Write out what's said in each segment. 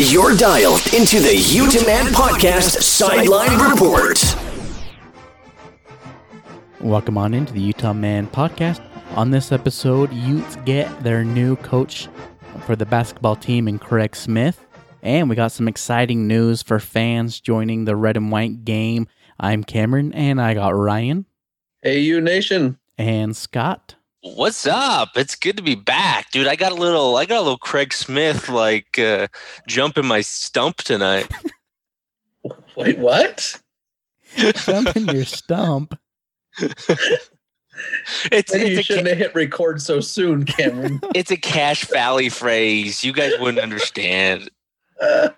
You're dialed into the Utah Man Podcast Sideline Report. Welcome on into the Utah Man Podcast. On this episode, Utes get their new coach for the basketball team in Craig Smith. And we got some exciting news for fans joining the red and white game. I'm Cameron, and I got Ryan. Hey, you nation. And Scott. What's up? It's good to be back, dude. I got a little, I got a little Craig Smith like uh, jump in my stump tonight. Wait, what? Jump in your stump. it's, Maybe you it's, shouldn't a, have hit record so soon, Cameron. it's a Cache Valley phrase. You guys wouldn't understand. Uh,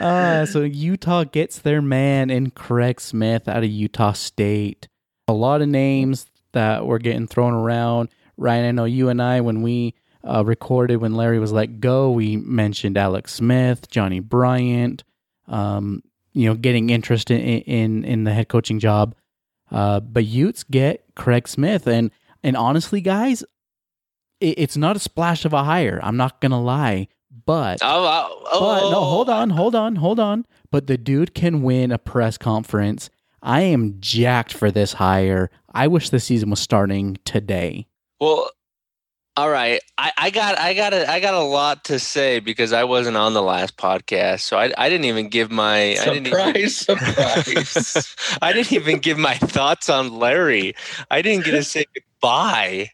Uh, so Utah gets their man in Craig Smith out of Utah State. A lot of names that were getting thrown around. Ryan, I know you and I, when we uh, recorded when Larry was let go, we mentioned Alex Smith, Johnny Bryant, um, you know, getting interest in, in in the head coaching job. Uh, but Utes get Craig Smith, and and honestly, guys, it, it's not a splash of a hire. I'm not gonna lie, but Oh, oh, oh, but no, hold on, hold on, hold on. But the dude can win a press conference. I am jacked for this hire. I wish the season was starting today. Well, all right. I, I got, I got, a, I got a lot to say because I wasn't on the last podcast, so I, I didn't even give my, I didn't even, surprise, surprise. I didn't even give my thoughts on Larry. I didn't get to say goodbye.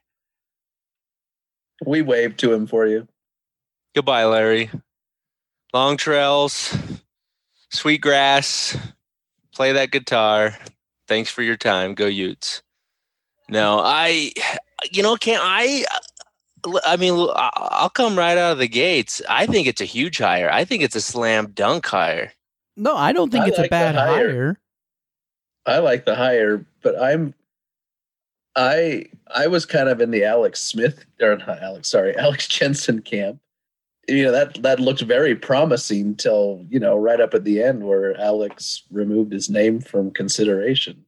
we waved to him for you. Goodbye, Larry. Long trails, sweet grass, play that guitar. Thanks for your time. Go Utes. No, I, you know, can I? I mean, I- I'll come right out of the gates. I think it's a huge hire. I think it's a slam dunk hire. No, I don't think I it's like a bad hire. hire. I like the hire, but I'm, I, I was kind of in the Alex Smith or not Alex, sorry, Alex Jensen camp. You know that that looked very promising till you know right up at the end where Alex removed his name from consideration.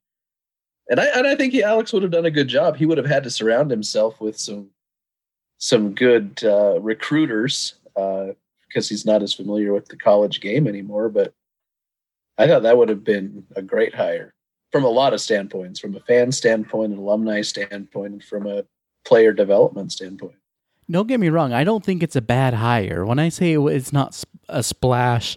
And I and I think he, Alex would have done a good job. He would have had to surround himself with some some good uh, recruiters uh, because he's not as familiar with the college game anymore. But I thought that would have been a great hire from a lot of standpoints, from a fan standpoint, an alumni standpoint, and from a player development standpoint. Don't get me wrong. I don't think it's a bad hire. When I say it's not a splash,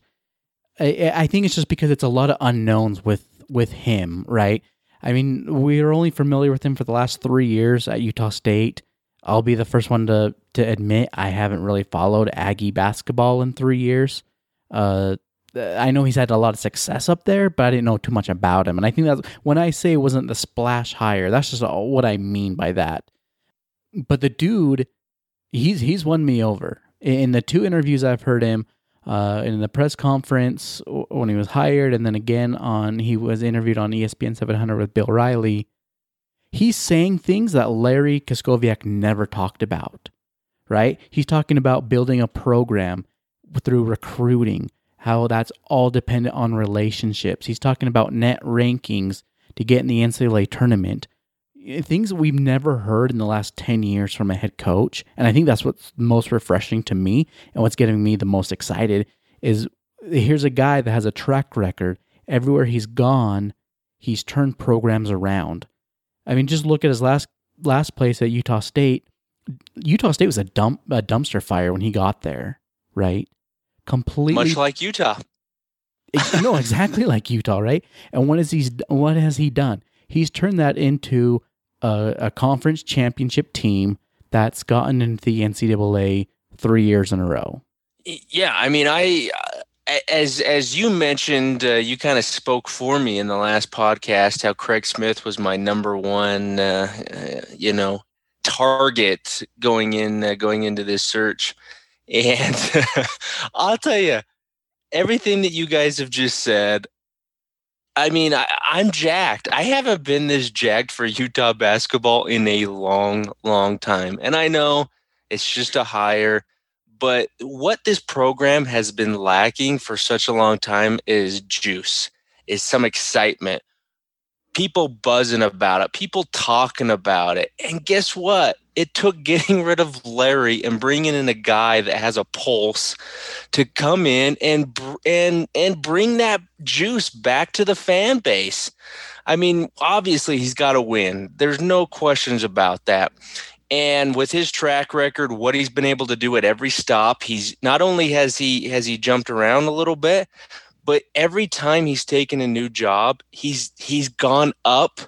I, I think it's just because it's a lot of unknowns with with him, right? I mean, we're only familiar with him for the last three years at Utah State. I'll be the first one to to admit I haven't really followed Aggie basketball in three years. Uh, I know he's had a lot of success up there, but I didn't know too much about him. And I think that's when I say it wasn't the splash hire. That's just what I mean by that. But the dude, he's he's won me over in the two interviews I've heard him. Uh, in the press conference when he was hired, and then again on he was interviewed on ESPN 700 with Bill Riley. He's saying things that Larry Krystkowiak never talked about, right? He's talking about building a program through recruiting, how that's all dependent on relationships. He's talking about net rankings to get in the NCAA tournament. Things we've never heard in the last 10 years from a head coach. And I think that's what's most refreshing to me and what's getting me the most excited is here's a guy that has a track record. Everywhere he's gone, he's turned programs around. I mean, just look at his last last place at Utah State. Utah State was a dump a dumpster fire when he got there, right? Completely Much like Utah. no, exactly like Utah, right? And what has he what has he done? He's turned that into a, a conference championship team that's gotten into the NCAA three years in a row. Yeah, I mean, I uh, as as you mentioned, uh, you kind of spoke for me in the last podcast how Craig Smith was my number one, uh, uh, you know, target going in uh, going into this search, and I'll tell you, everything that you guys have just said. I mean, I, I'm jacked. I haven't been this jacked for Utah basketball in a long, long time, and I know it's just a hire. But what this program has been lacking for such a long time is juice, is some excitement. People buzzing about it, people talking about it. And guess what? It took getting rid of Larry and bringing in a guy that has a pulse to come in and and and bring that juice back to the fan base. I mean, obviously he's got to win. There's no questions about that. And with his track record, what he's been able to do at every stop, he's not only has he has he jumped around a little bit, but every time he's taken a new job, he's he's gone up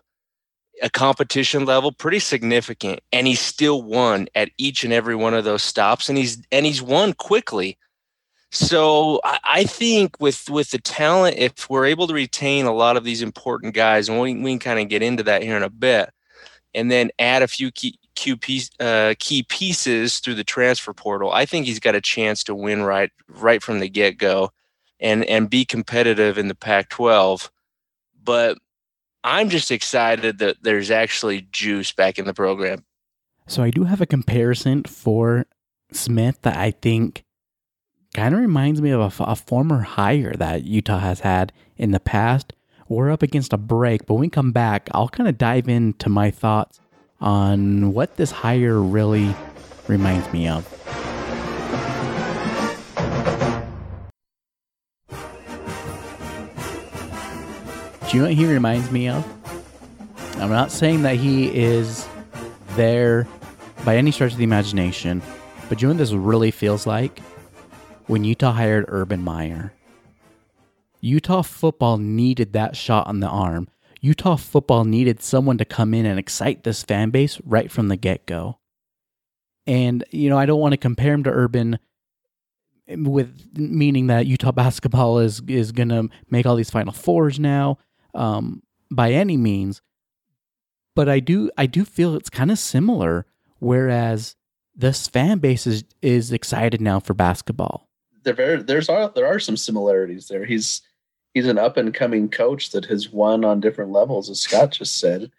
a competition level pretty significant and he's still won at each and every one of those stops and he's and he's won quickly. So I, I think with with the talent if we're able to retain a lot of these important guys and we, we can kind of get into that here in a bit and then add a few key key, piece, uh, key pieces through the transfer portal i think he's got a chance to win right right from the get-go and and be competitive in the Pac-12. But I'm just excited that there's actually juice back in the program. So I do have a comparison for Smith that I think kind of reminds me of a, a, former hire that Utah has had in the past. We're up against a break, but when we come back, I'll kind of dive into my thoughts on what this hire really reminds me of. Do you know what he reminds me of? I'm not saying that he is there by any stretch of the imagination, but do you know what this really feels like? When Utah hired Urban Meyer. Utah football needed that shot on the arm. Utah football needed someone to come in and excite this fan base right from the get go. And, you know, I don't want to compare him to Urban with meaning that Utah basketball is is going to make all these final fours now um, by any means, but I do I do feel it's kind of similar. Whereas this fan base is is excited now for basketball. There very there's are there are some similarities there. He's he's an up and coming coach that has won on different levels, as Scott just said,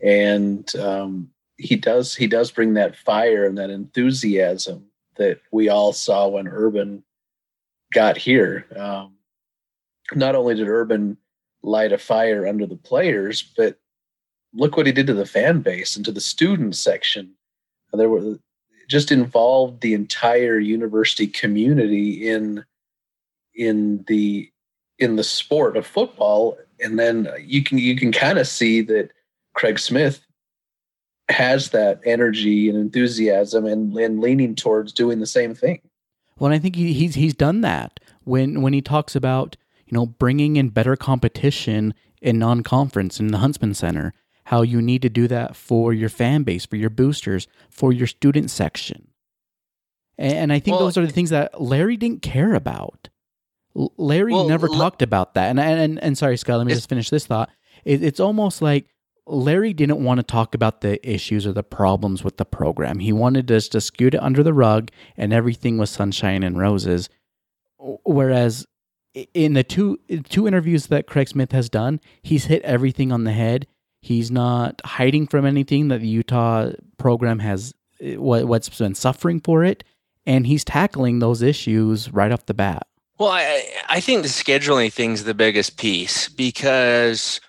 and um, he does he does bring that fire and that enthusiasm that we all saw when Urban got here. Um, not only did Urban light a fire under the players, but look what he did to the fan base and to the student section. There were just involved the entire university community in in the in the sport of football and then you can you can kind of see that Craig Smith has that energy and enthusiasm and, and leaning towards doing the same thing. Well, I think he, he's he's done that when when he talks about you know, bringing in better competition in non-conference in the Huntsman Center, how you need to do that for your fan base, for your boosters, for your student section. And I think well, those are the things that Larry didn't care about. Larry well, never l- talked about that. And, and and sorry, Scott, let me just finish this thought. It, it's almost like Larry didn't want to talk about the issues or the problems with the program. He wanted us to scoot it under the rug and everything was sunshine and roses. Whereas in the two two interviews that Craig Smith has done, he's hit everything on the head. He's not hiding from anything that the Utah program has what what's been suffering for it, and he's tackling those issues right off the bat. Well, I I think the scheduling thing's the biggest piece because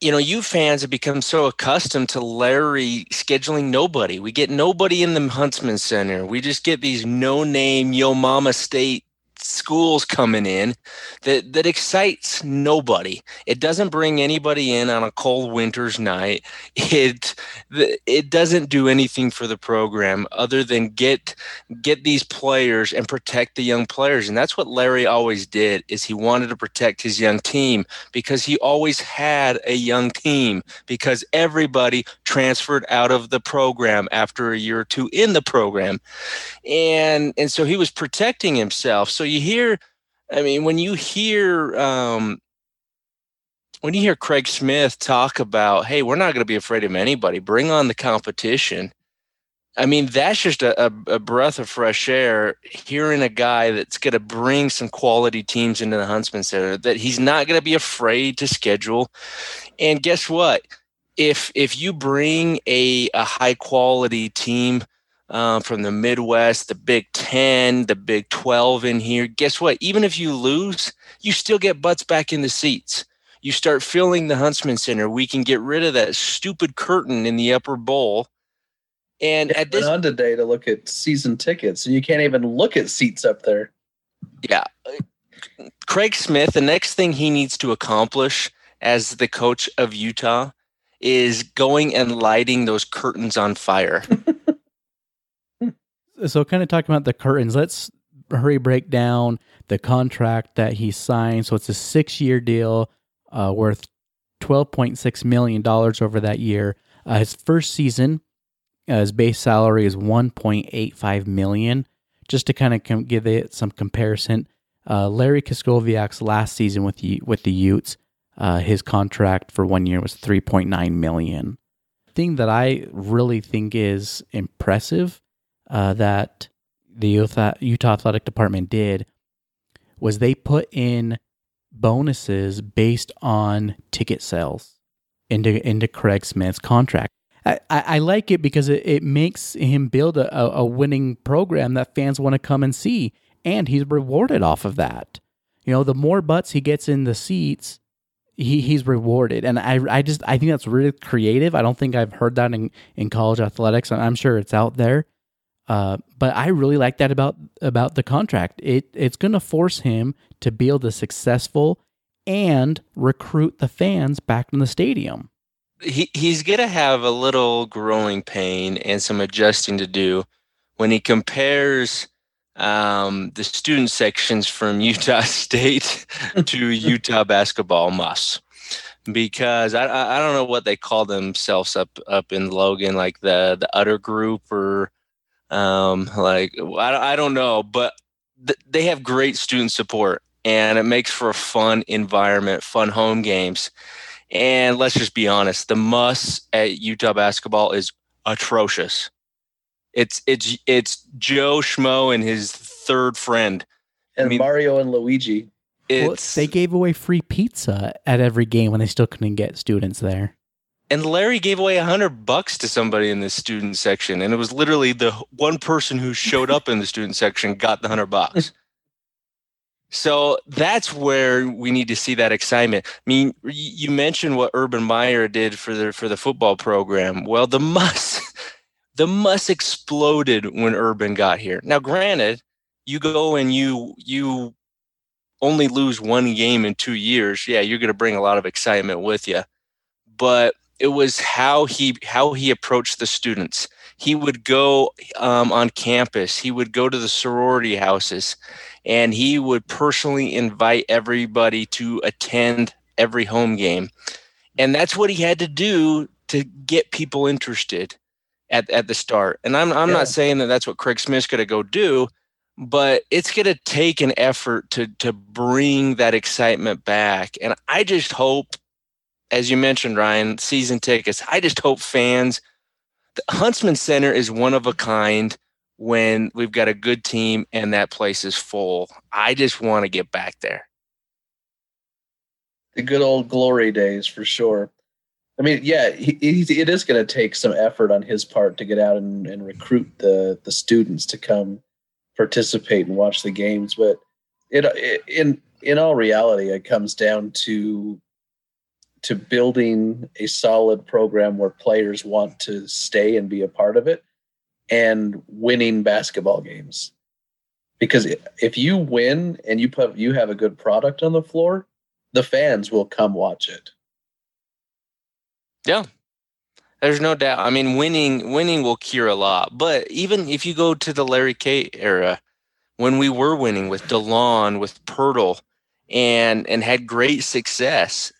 you know, you fans have become so accustomed to Larry scheduling nobody. We get nobody in the Huntsman Center. We just get these no name Yo Mama State schools coming in that that excites nobody. It doesn't bring anybody in on a cold winter's night. It it doesn't do anything for the program other than get get these players and protect the young players. And that's what Larry always did is he wanted to protect his young team because he always had a young team because everybody transferred out of the program after a year or two in the program. And and so he was protecting himself. So you hear, I mean, when you hear, um, when you hear Craig Smith talk about, hey, we're not going to be afraid of anybody, bring on the competition. I mean, that's just a, a, breath of fresh air hearing a guy that's going to bring some quality teams into the Huntsman Center, that he's not going to be afraid to schedule. And guess what? If if you bring a, a high quality team uh, from the Midwest, the Big 10, the Big 12 in here. Guess what? Even if you lose, you still get butts back in the seats. You start filling the Huntsman Center. We can get rid of that stupid curtain in the upper bowl. And Yeah, at this, on today to look at season tickets, and you can't even look at seats up there. yeah, Craig Smith, the next thing he needs to accomplish as the coach of Utah is going and lighting those curtains on fire. So, kind of talking about the curtains, let's hurry break down the contract that he signed. So, it's a six year deal uh, worth $12.6 million over that year. Uh, his first season, uh, his base salary is 1.85 million. Just to kind of com- give it some comparison, uh, Larry Krystkowiak's last season with the with the Utes, uh, his contract for one year was 3.9 million. Thing that I really think is impressive uh, that the Utah, Utah Athletic Department did was they put in bonuses based on ticket sales into into Craig Smith's contract. I, I, I like it because it, it makes him build a, a, winning program that fans want to come and see, and he's rewarded off of that. You know, the more butts he gets in the seats, he, he's rewarded. And I, I just I think that's really creative. I don't think I've heard that in, in college athletics. and I'm sure it's out there. Uh, but I really like that about about the contract. It it's going to force him to build a successful and recruit the fans back in the stadium. he he's gonna have a little growing pain and some adjusting to do when he compares um, the student sections from Utah State to Utah basketball muss. Because I, I I don't know what they call themselves up up in Logan, like the the utter group or um, like I, don't- I don't know, but th- they have great student support and it makes for a fun environment, fun home games. And let's just be honest, the muss at Utah basketball is atrocious. It's it's it's Joe Schmo and his third friend. And mean- Mario and Luigi. Well, they gave away free pizza at every game when they still couldn't get students there. And Larry gave away a hundred bucks to somebody in the student section, and it was literally the one person who showed up in the student section got the hundred bucks. So that's where we need to see that excitement. I mean, you mentioned what Urban Meyer did for the for the football program. Well, the muss, the muss exploded when Urban got here. Now, granted, you go and you you only lose one game in two years. Yeah, you're going to bring a lot of excitement with you, but it was how he how he approached the students. He would go um, on campus. He would go to the sorority houses and he would personally invite everybody to attend every home game. And that's what he had to do to get people interested at, at the start. And I'm, I'm Yeah. not saying that that's what Craig Smith's going to go do, but it's going to take an effort to, to bring that excitement back. And I just hope, as you mentioned, Ryan, season tickets, I just hope fans, the Huntsman Center is one of a kind when we've got a good team and that place is full. I just want to get back there. the good old glory days for sure. I mean, yeah, he, he, it is going to take some effort on his part to get out and, and recruit the the students to come participate and watch the games. But it, it in in all reality, it comes down to to building a solid program where players want to stay and be a part of it, and winning basketball games. Because if you win and you put you have a good product on the floor, the fans will come watch it. Yeah there's no doubt. I mean, winning winning will cure a lot. But even if you go to the Larry K era, when we were winning with DeLon, with Poeltl, and and had great success,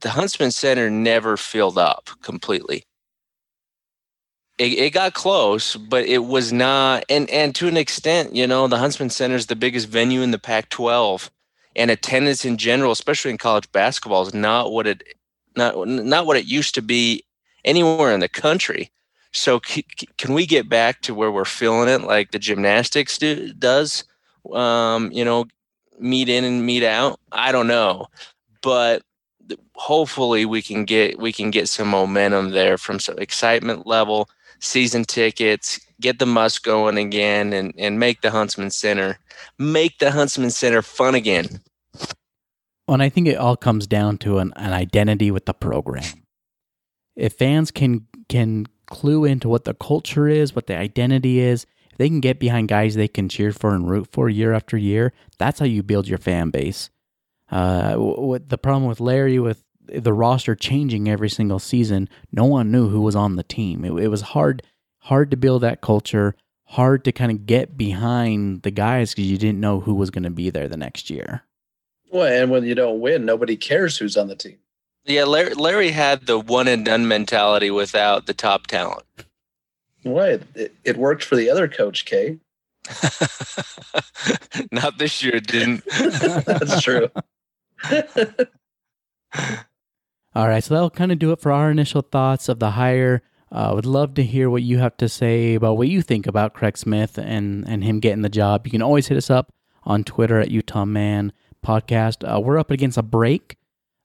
the Huntsman Center never filled up completely. It, it got close, but it was not. And and to an extent, you know, the Huntsman Center is the biggest venue in the Pac-12, and attendance in general, especially in college basketball, is not what it not not what it used to be anywhere in the country. So c- can we get back to where we're feeling it like the gymnastics do, does? Um, you know, meet in and meet out. I don't know, but hopefully we can get we can get some momentum there from some excitement level, season tickets, get the must going again, and and make the Huntsman Center make the Huntsman Center fun again. and I think it all comes down to an, an identity with the program. If fans can can clue into what the culture is, what the identity is, if they can get behind guys they can cheer for and root for year after year, that's how you build your fan base. Uh, what the problem with Larry with the roster changing every single season, no one knew who was on the team. It, it was hard hard to build that culture, hard to kind of get behind the guys because you didn't know who was going to be there the next year. Well, and when you don't win, nobody cares who's on the team. Yeah, Larry, Larry had the one and done mentality without the top talent. Right. It, it worked for the other coach, Kay. Not this year, it didn't. That's true. All right, so that'll kind of do it for our initial thoughts of the hire. I uh, would love to hear what you have to say about what you think about Craig Smith and, and him getting the job. You can always hit us up on Twitter at Utah Man Podcast. Uh, we're up against a break,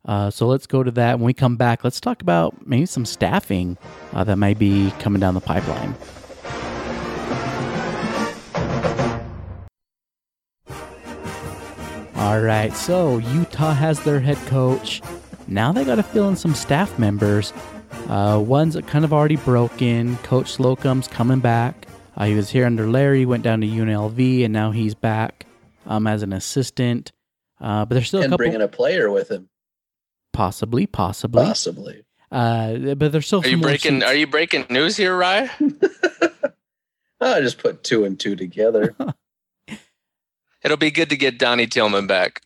uh, so let's go to that. When we come back, let's talk about maybe some staffing uh, that might be coming down the pipeline. All right, so Utah has their head coach. Now they got to fill in some staff members. Uh, one's kind of already broken. Coach Slocum's coming back. Uh, he was here under Larry, went down to UNLV, and now he's back um, as an assistant. Uh, but there's still and a couple. bringing a player with him, possibly, possibly. possibly. Uh, but there's still. Are you breaking? seats. Are you breaking news here, Ryan? I just put two and two together. It'll be good to get Donnie Tillman back.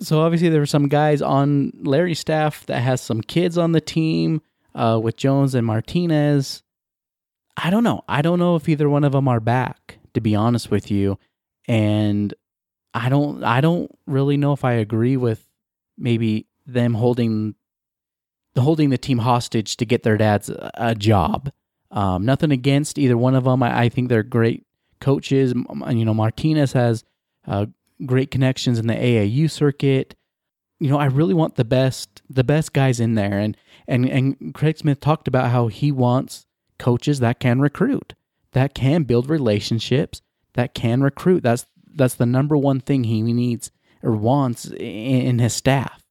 So obviously there were some guys on Larry's staff that has some kids on the team uh, with Jones and Martinez. I don't know. I don't know if either one of them are back. To be honest with you, and I don't. I don't really know if I agree with maybe them holding the holding the team hostage to get their dads a, a job. Um, nothing against either one of them. I, I think they're great coaches. You know, Martinez has uh, great connections in the AAU circuit. You know, I really want the best the best guys in there and and and Craig Smith talked about how he wants coaches that can recruit, that can build relationships, that can recruit. That's that's the number one thing he needs or wants in, in his staff.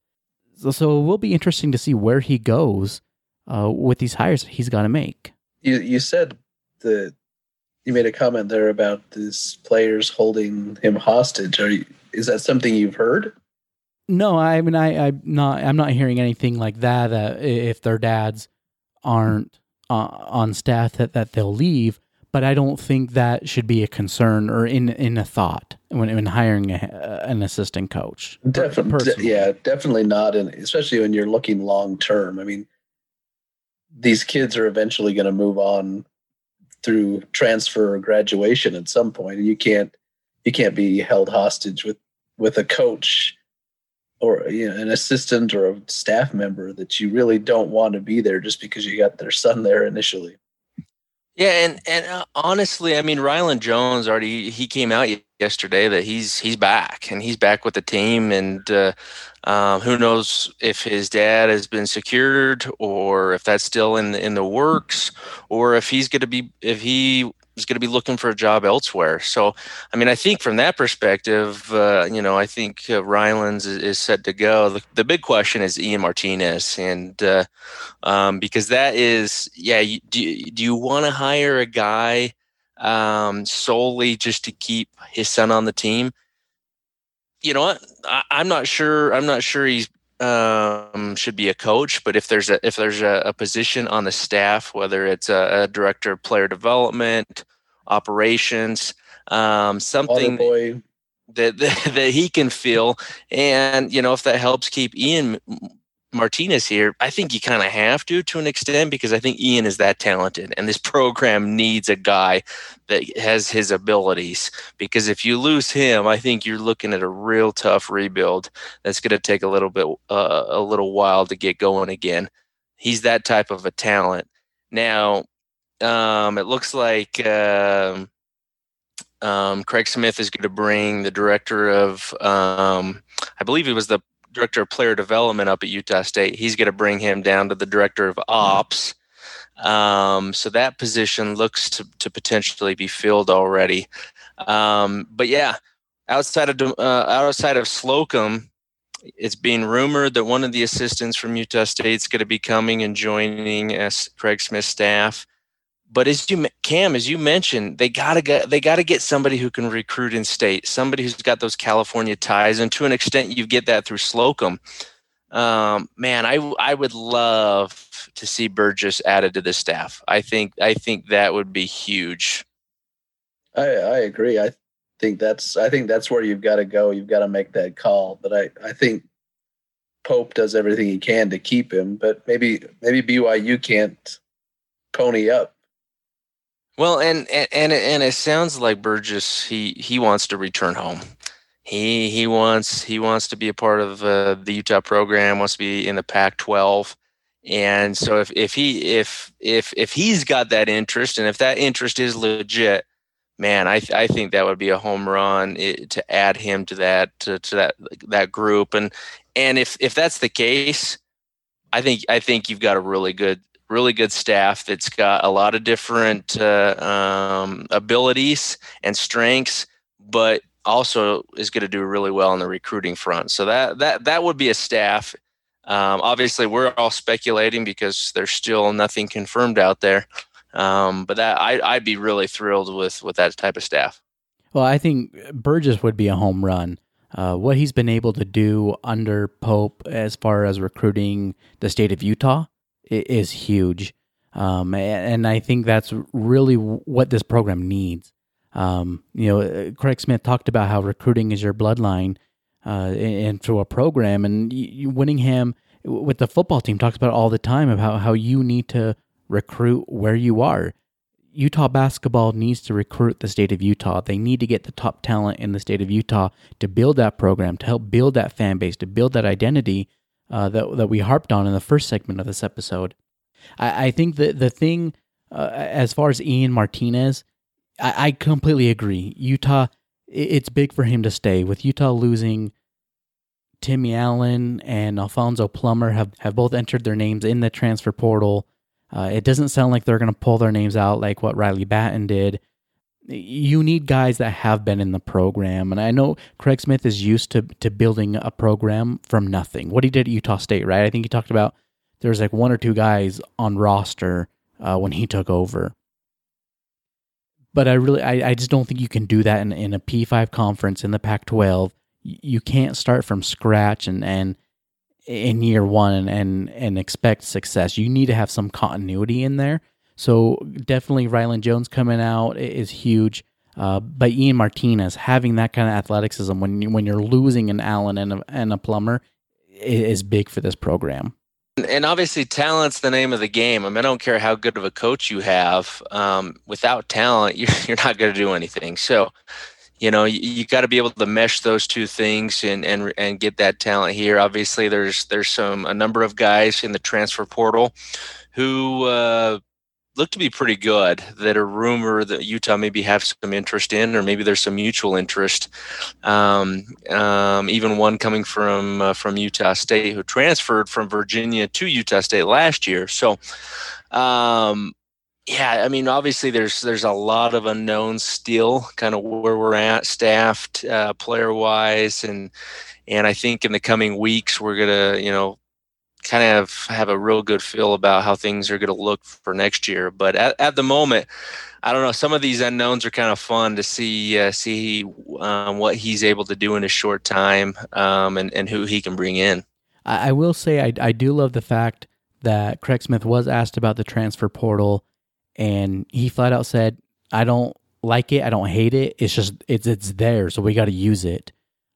So, so it will be interesting to see where he goes uh, with these hires he's got to make. You you said that you made a comment there about these players holding him hostage. Are you, is that something you've heard? No, I mean I I'm not I'm not hearing anything like that. That if their dads aren't uh, on staff, that that they'll leave. But I don't think that should be a concern or in in a thought when when hiring a, an assistant coach. Definitely, yeah, definitely not. And especially when you're looking long term. I mean, these kids are eventually going to move on through transfer or graduation at some point, and you can't you can't be held hostage with with a coach or you know, an assistant or a staff member that you really don't want to be there just because you got their son there initially. Yeah, and and uh, honestly, I mean, Rylan Jones already he came out yesterday that he's he's back and he's back with the team, and uh, um, who knows if his dad has been secured or if that's still in the, in the works, or if he's going to be if he is going to be looking for a job elsewhere. So, I mean, I think from that perspective, uh, you know, I think uh, Rylands is, is set to go. The, the big question is Ian Martinez, and uh, um, because that is, yeah, you, do do you want to hire a guy um, solely just to keep his son on the team? You know what? I, I'm not sure. I'm not sure he's um, should be a coach, but if there's a if there's a, a position on the staff, whether it's a, a director of player development, operations, um, something that, that that he can feel and you know if that helps keep Ian Martinez here I think you kind of have to to an extent because I think Ian is that talented and this program needs a guy that has his abilities because if you lose him I think you're looking at a real tough rebuild that's going to take a little bit uh, a little while to get going again. He's that type of a talent. Now um, it looks like um, um, Craig Smith is going to bring the director of, um, I believe he was the director of player development up at Utah State. He's going to bring him down to the director of ops. Um, so that position looks to, to potentially be filled already. Um, but yeah, outside of uh, outside of Slocum, it's being rumored that one of the assistants from Utah State is going to be coming and joining as Craig Smith's staff. But as you Cam, as you mentioned, they gotta get they gotta get somebody who can recruit in state, somebody who's got those California ties, and to an extent, you get that through Slocum. Um, man, I I would love to see Burgess added to the staff. I think I think that would be huge. I I agree. I think that's I think that's where you've got to go. You've got to make that call. But I I think Pope does everything he can to keep him, but maybe maybe BYU can't pony up. Well, and and and it, and it sounds like Burgess he he wants to return home. He he wants he wants to be a part of uh, the Utah program. Wants to be in the Pac-12. And so if if he if if if he's got that interest and if that interest is legit, man, I I think that would be a home run it, to add him to that to, to that that group. And and if if that's the case, I think I think you've got a really good really good staff that's got a lot of different uh, um, abilities and strengths, but also is going to do really well on the recruiting front. So that that that would be a staff. Um, obviously, we're all speculating because there's still nothing confirmed out there. Um, but that I, I'd be really thrilled with with that type of staff. Well, I think Burgess would be a home run. Uh, what he's been able to do under Pope as far as recruiting the state of Utah is huge. Um, and I think that's really what this program needs. Um, you know, uh, Craig Smith talked about how recruiting is your bloodline uh, into a program, and Whittingham with the football team talks about all the time about how you need to recruit where you are. Utah basketball needs to recruit the state of Utah. They need to get the top talent in the state of Utah to build that program, to help build that fan base, to build that identity uh, that that we harped on in the first segment of this episode. I, I think that the thing, uh, as far as Ian Martinez, I, I completely agree. Utah, it's big for him to stay. With Utah losing Timmy Allen and Alfonso Plummer have, have both entered their names in the transfer portal. Uh, it doesn't sound like they're going to pull their names out like what Riley Battin did. You need guys that have been in the program. And I know Craig Smith is used to, to building a program from nothing. What he did at Utah State, right? I think he talked about there was like one or two guys on roster uh, when he took over but I really, I, I just don't think you can do that in, in a P5 conference in the Pac 12. You can't start from scratch and, and in year one and, and expect success. You need to have some continuity in there. So definitely Rylan Jones coming out is huge. Uh, but Ian Martinez having that kind of athleticism when you, when you're losing an Allen and a, and a Plummer is big for this program. And obviously, talent's the name of the game. I mean, I don't care how good of a coach you have. Um, without talent, you're, you're not going to do anything. So, you know, you, you got to be able to mesh those two things and and and get that talent here. Obviously, there's there's some a number of guys in the transfer portal who uh, look to be pretty good that a rumor that Utah maybe have some interest in, or maybe there's some mutual interest. Um, um, even one coming from uh, from Utah State who transferred from Virginia to Utah State last year. So, um, yeah, I mean, obviously there's there's a lot of unknowns still, kind of where we're at, staffed, uh, player wise, and and I think in the coming weeks we're gonna you know kind of have a real good feel about how things are going to look for next year. But at, at the moment, I don't know. Some of these unknowns are kind of fun to see uh, see um, what he's able to do in a short time um, and and who he can bring in. I, I will say I I do love the fact that Craig Smith was asked about the transfer portal, and he flat out said, "I don't like it. I don't hate it. It's just it's it's there, so we got to use it."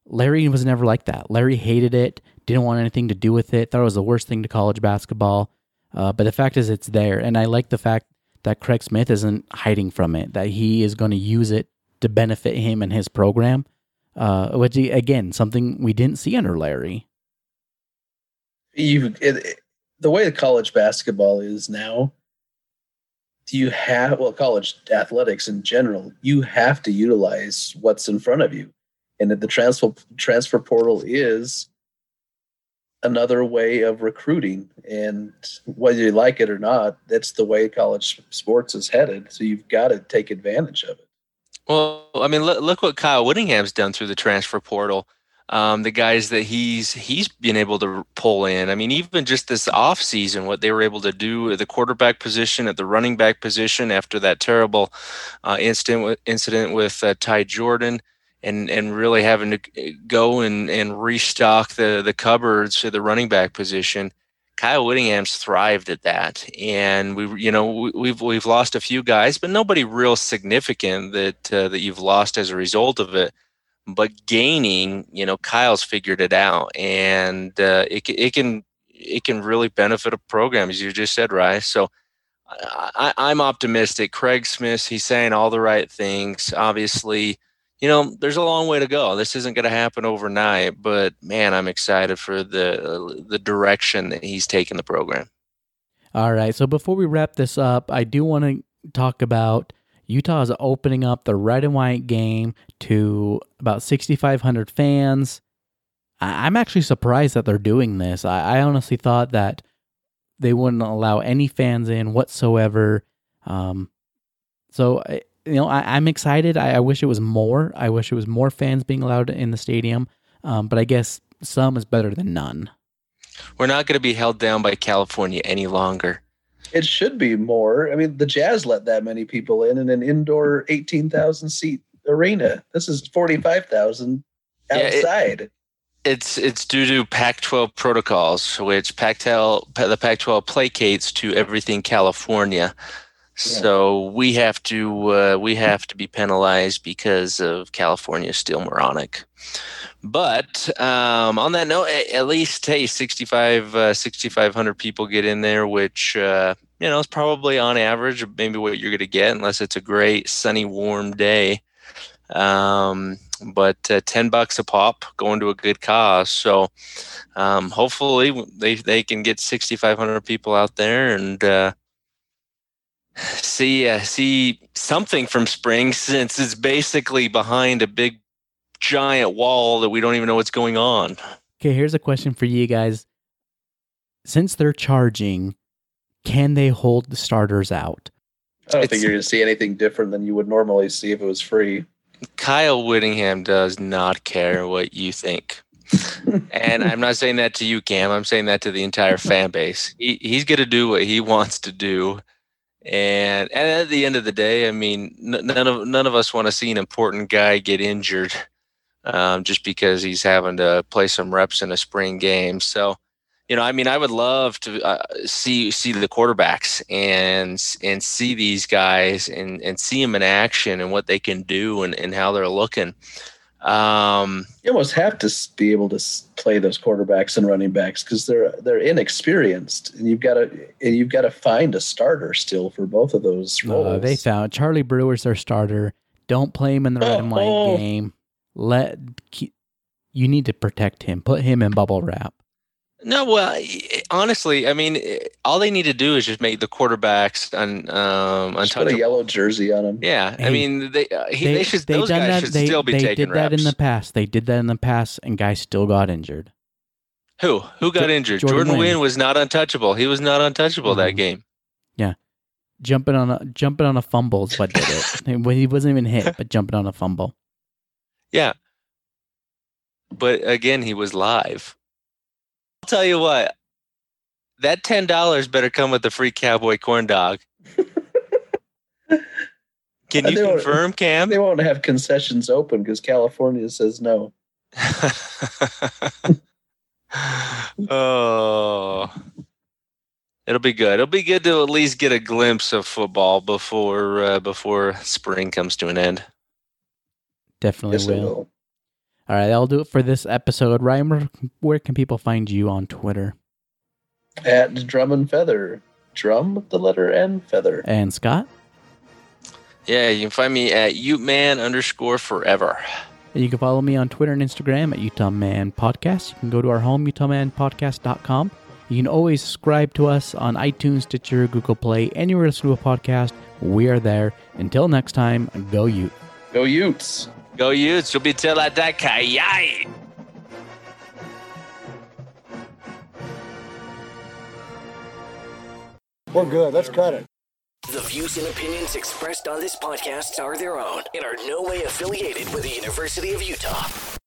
Larry was never like that. Larry hated it didn't want anything to do with it, thought it was the worst thing to college basketball. Uh, but the fact is, it's there. And I like the fact that Craig Smith isn't hiding from it, that he is going to use it to benefit him and his program, uh, which, again, something we didn't see under Larry. You, it, the way the college basketball is now, do you have, well, college athletics in general, you have to utilize what's in front of you. And the transfer transfer portal is another way of recruiting. And whether you like it or not, that's the way college sports is headed. So you've got to take advantage of it. Well, I mean, look, look what Kyle Whittingham's done through the transfer portal. Um, the guys that he's he's been able to pull in. I mean, even just this off season, what they were able to do at the quarterback position, at the running back position, after that terrible uh, incident incident with uh, Ty Jordan, and and really having to go and and restock the the cupboards for the running back position. Kyle Whittingham's thrived at that, and we, you know, we've we've lost a few guys, but nobody real significant that uh, that you've lost as a result of it. But gaining, you know, Kyle's figured it out, and uh, it it can it can really benefit a program, as you just said, Rye. So I, I'm optimistic. Craig Smith, he's saying all the right things. Obviously, you know, there's a long way to go. This isn't going to happen overnight, but man, I'm excited for the the direction that he's taking the program. All right. So before we wrap this up, I do want to talk about Utah is opening up the red and white game to about 6,500 fans. I- am actually surprised that they're doing this. I, I honestly thought that they wouldn't allow any fans in whatsoever. Um, so you know, I, am excited. I, I, wish it was more. I wish it was more fans being allowed in the stadium. Um, but I guess some is better than none. We're not going to be held down by California any longer. It should be more. I mean, the Jazz let that many people in in an indoor 18,000 seat arena. This is 45,000 outside. Yeah, it, it's it's due to Pac-12 protocols, which Pac-12 the Pac-12 placates to everything California. So we have to uh, we have to be penalized because of California steel moronic. But um, on that note, at least hey, 65 uh, 6,500 people get in there, which uh, you know is probably on average maybe what you're going to get, unless it's a great sunny warm day. Um, but uh, 10 bucks a pop going to a good cause. So um, hopefully they they can get 6,500 people out there and uh, see uh, see something from spring since it's basically behind a big giant wall that we don't even know what's going on. Okay, here's a question for you guys. Since they're charging, can they hold the starters out? I don't it's, think you're going to see anything different than you would normally see if it was free. Kyle Whittingham does not care what you think. and I'm not saying that to you, Cam. I'm saying that to the entire fan base. He, he's going to do what he wants to do and and at the end of the day, I mean, none of none of us want to see an important guy get injured um, just because he's having to play some reps in a spring game. So, you know, I mean, I would love to uh, see see the quarterbacks and and see these guys and and see them in action and what they can do and, and how they're looking. Um, you almost have to be able to play those quarterbacks and running backs because they're they're inexperienced, and you've got to and you've got to find a starter still for both of those roles. Uh, they found Charlie Brewer's their starter. Don't play him in the red oh, and white oh. game. Let you need to protect him. Put him in bubble wrap. No, well, honestly, I mean, all they need to do is just make the quarterbacks un, um, untouchable. Put a yellow jersey on them. Yeah, hey, I mean, they, uh, he, they, they, should. They those guys that, should they, still be they taking did that reps. in the past. They did that in the past, and guys still got injured. Who? Who got jo- injured? Jordan, Jordan Wynn. was not untouchable. He was not untouchable mm-hmm. that game. Yeah, jumping on a jumping on a fumble is what did it. he wasn't even hit, but jumping on a fumble. Yeah, but again, he was live. I'll tell you what that ten dollars better come with the free cowboy corn dog. Can you confirm, Cam? They won't have concessions open because California says no. oh, it'll be good. It'll be good to at least get a glimpse of football before uh, before spring comes to an end. Definitely yes, will. will. All right, that'll do it for this episode. Ryan, where, where can people find you on Twitter? at Drum and Feather. Drum, the letter N, Feather. And Scott? Yeah, you can find me at Uteman underscore forever. And you can follow me on Twitter and Instagram at Utah Man Podcast. You can go to our home, UtahManPodcast.com. You can always subscribe to us on iTunes, Stitcher, Google Play, anywhere to listen to a podcast. We are there. Until next time, go Ute. Go Utes. Go Utes. You'll be till that Yay! We're good. Let's cut it. The views and opinions expressed on this podcast are their own and are no way affiliated with the University of Utah.